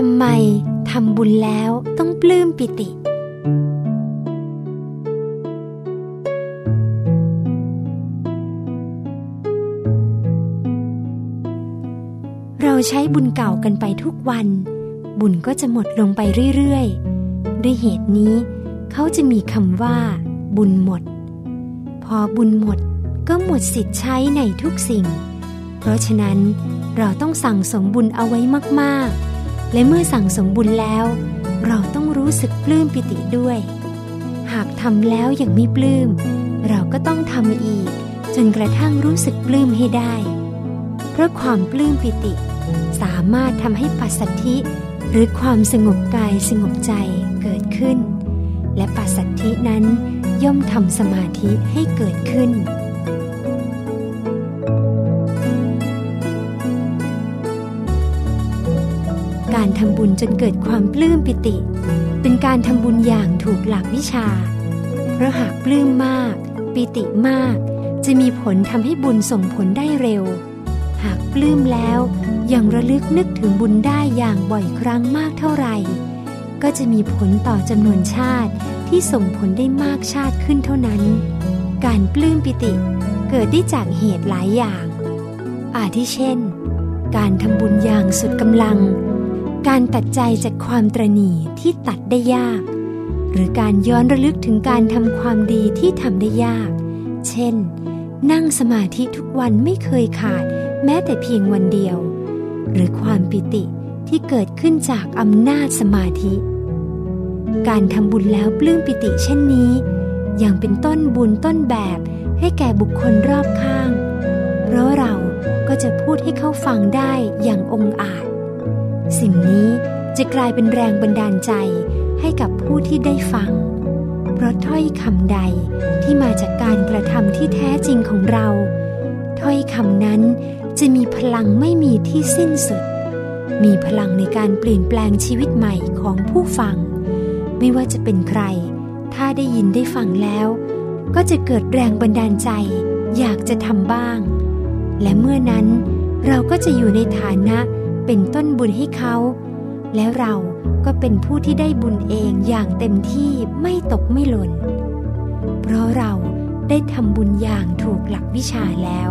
ทำไมทำบุญแล้วต้องปลื้มปิติ เราใช้บุญเก่ากันไปทุกวัน บุญก็จะหมดลงไปเรื่อยๆ ด้วยเหตุนี้ เขาจะมีคำว่า บุญหมด พอบุญหมดก็หมดสิทธิ์ใช้ในทุกสิ่ง เพราะฉะนั้นเราต้องสั่งสมบุญเอาไว้มากๆ และเมื่อสั่งสมบุญแล้ว เราต้องรู้สึกปลื้มปิติด้วย หากทำแล้วยังไม่ปลื้ม เราก็ต้องทำอีก จนกระทั่งรู้สึกปลื้มให้ได้ เพราะความปลื้มปิติ สามารถทำให้ปัสสัทธิ หรือความสงบกายสงบใจเกิดขึ้น และปัสสัทธินั้นย่อมทำสมาธิให้เกิดขึ้น ทำบุญจนเกิดความปลื้มปิติ เป็นการทำบุญอย่างถูกหลักวิชา เพราะหากปลื้มมาก ปิติมาก จะมีผลทำให้บุญส่งผลได้เร็ว หากปลื้มแล้วยังระลึกนึกถึงบุญได้อย่างบ่อยครั้งมากเท่าไหร่ ก็จะมีผลต่อจำนวนชาติที่ส่งผลได้มากชาติขึ้นเท่านั้น การปลื้มปิติเกิดได้จากเหตุหลายอย่าง อาทิเช่น การทำบุญอย่างสุดกำลัง การตัดใจจากความตรณีที่ตัดได้ยาก หรือการย้อนระลึกถึงการทำความดีที่ทำได้ยาก เช่น นั่งสมาธิทุกวันไม่เคยขาดแม้แต่เพียงวันเดียว หรือความปิติที่เกิดขึ้นจากอำนาจสมาธิ การทำบุญแล้วปลื้มปิติเช่นนี้ ยังเป็นต้นบุญต้นแบบให้แก่บุคคลรอบข้าง เพราะเราก็จะพูดให้เขาฟังได้อย่างองอาจ สิ่งนี้จะกลายเป็นแรงบันดาลใจให้กับผู้ที่ได้ฟัง เพราะถ้อยคำใดที่มาจากการกระทำที่แท้จริงของเรา ถ้อยคำนั้นจะมีพลังไม่มีที่สิ้นสุด มีพลังในการเปลี่ยนแปลงชีวิตใหม่ของผู้ฟัง ไม่ว่าจะเป็นใคร ถ้าได้ยินได้ฟังแล้ว ก็จะเกิดแรงบันดาลใจ อยากจะทำบ้าง และเมื่อนั้นเราก็จะอยู่ในฐานะ เป็นต้นบุญให้เขา แล้วเราก็เป็นผู้ที่ได้บุญเองอย่างเต็มที่ไม่ตกไม่หล่น เพราะเราได้ทำบุญอย่างถูกหลักวิชาแล้ว